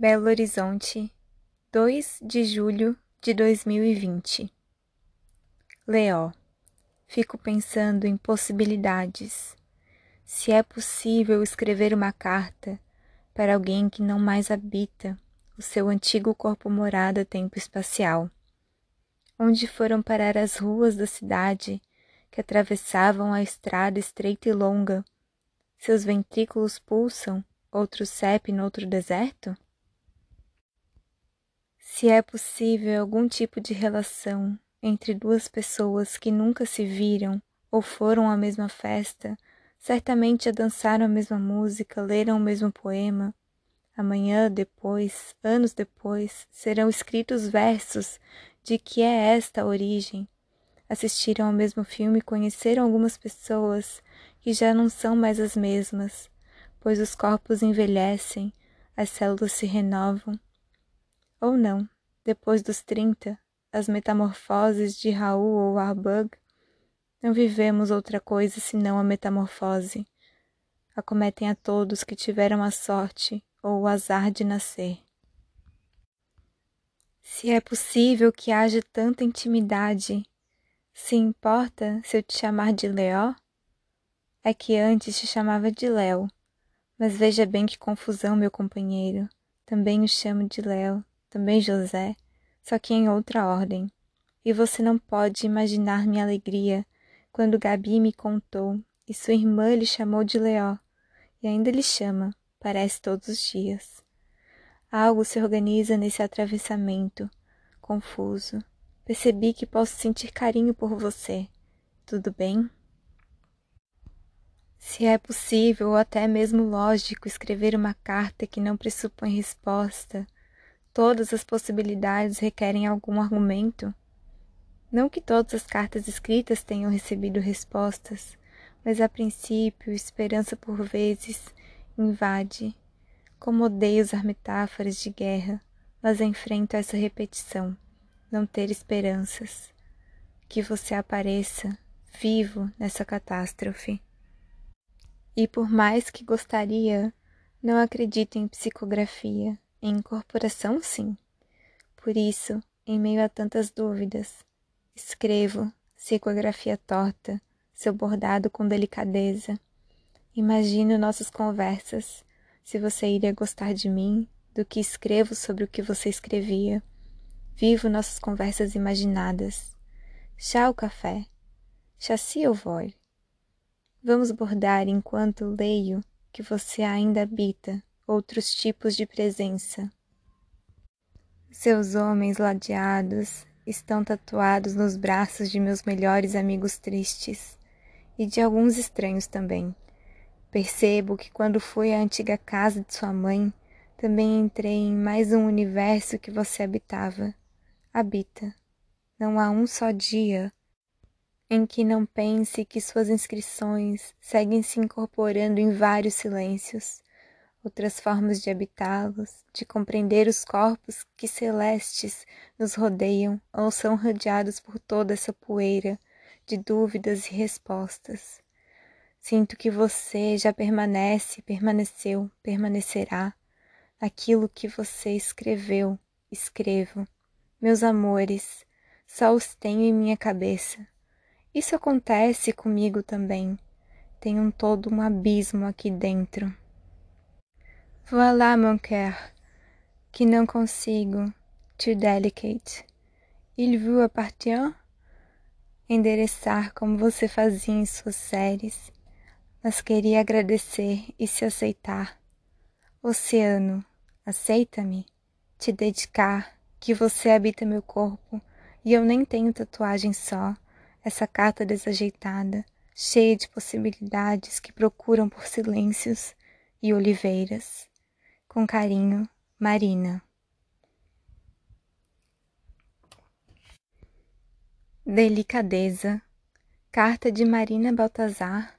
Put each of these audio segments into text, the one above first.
Belo Horizonte, 2 de julho de 2020. Leó, fico pensando em possibilidades. Se é possível escrever uma carta para alguém que não mais habita o seu antigo corpo morada tempo espacial. Onde foram parar as ruas da cidade que atravessavam a estrada estreita e longa? Seus ventrículos pulsam, outro CEP no outro deserto? Se é possível algum tipo de relação entre duas pessoas que nunca se viram ou foram à mesma festa, certamente a dançaram a mesma música, leram o mesmo poema. Amanhã, depois, anos depois, serão escritos versos de que é esta a origem. Assistiram ao mesmo filme e conheceram algumas pessoas que já não são mais as mesmas, pois os corpos envelhecem, as células se renovam ou não, depois dos trinta, as metamorfoses de Raul ou Arbug, não vivemos outra coisa senão a metamorfose. Acometem a todos que tiveram a sorte ou o azar de nascer. Se é possível que haja tanta intimidade, se importa se eu te chamar de Leó? É que antes te chamava de Léo, mas veja bem que confusão, meu companheiro. Também o chamo de Léo, também José, só que em outra ordem. E você não pode imaginar minha alegria quando Gabi me contou e sua irmã lhe chamou de Leó, e ainda lhe chama, parece todos os dias. Algo se organiza nesse atravessamento, confuso. Percebi que posso sentir carinho por você. Tudo bem? Se é possível ou até mesmo lógico escrever uma carta que não pressupõe resposta, Todas as possibilidades requerem algum argumento. Não que todas as cartas escritas tenham recebido respostas, mas a princípio, esperança por vezes invade. Como odeio usar metáforas de guerra, mas enfrento essa repetição, não ter esperanças. Que você apareça vivo nessa catástrofe. E por mais que gostaria, não acredito em psicografia. Em incorporação, sim. Por isso, em meio a tantas dúvidas, escrevo, sigo a grafia torta, seu bordado com delicadeza. Imagino nossas conversas, se você iria gostar de mim, do que escrevo sobre o que você escrevia. Vivo nossas conversas imaginadas. Chá o café. Chassi ou voile. Vamos bordar enquanto leio que você ainda habita outros tipos de presença. Seus homens ladeados estão tatuados nos braços de meus melhores amigos tristes e de alguns estranhos também. Percebo que quando fui à antiga casa de sua mãe, também entrei em mais um universo que você habitava. Habita. Não há um só dia em que não pense que suas inscrições seguem se incorporando em vários silêncios, outras formas de habitá-los, de compreender os corpos que celestes nos rodeiam ou são rodeados por toda essa poeira de dúvidas e respostas. Sinto que você já permanece, permaneceu, permanecerá naquilo que você escreveu, escrevo. Meus amores, só os tenho em minha cabeça. Isso acontece comigo também. Um todo um abismo aqui dentro. Voilà, mon cœur, que não consigo, too delicate. Il vous appartient? Endereçar como você fazia em suas séries, mas queria agradecer e se aceitar. Oceano, aceita-me, te dedicar, que você habita meu corpo e eu nem tenho tatuagem só, essa carta desajeitada, cheia de possibilidades que procuram por silêncios e oliveiras. Com carinho, Marina. Delicadeza. Carta de Marina Baltazar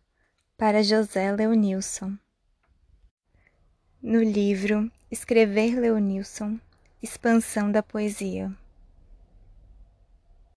para José Leonilson. No livro Escrever Leonilson, Expansão da Poesia.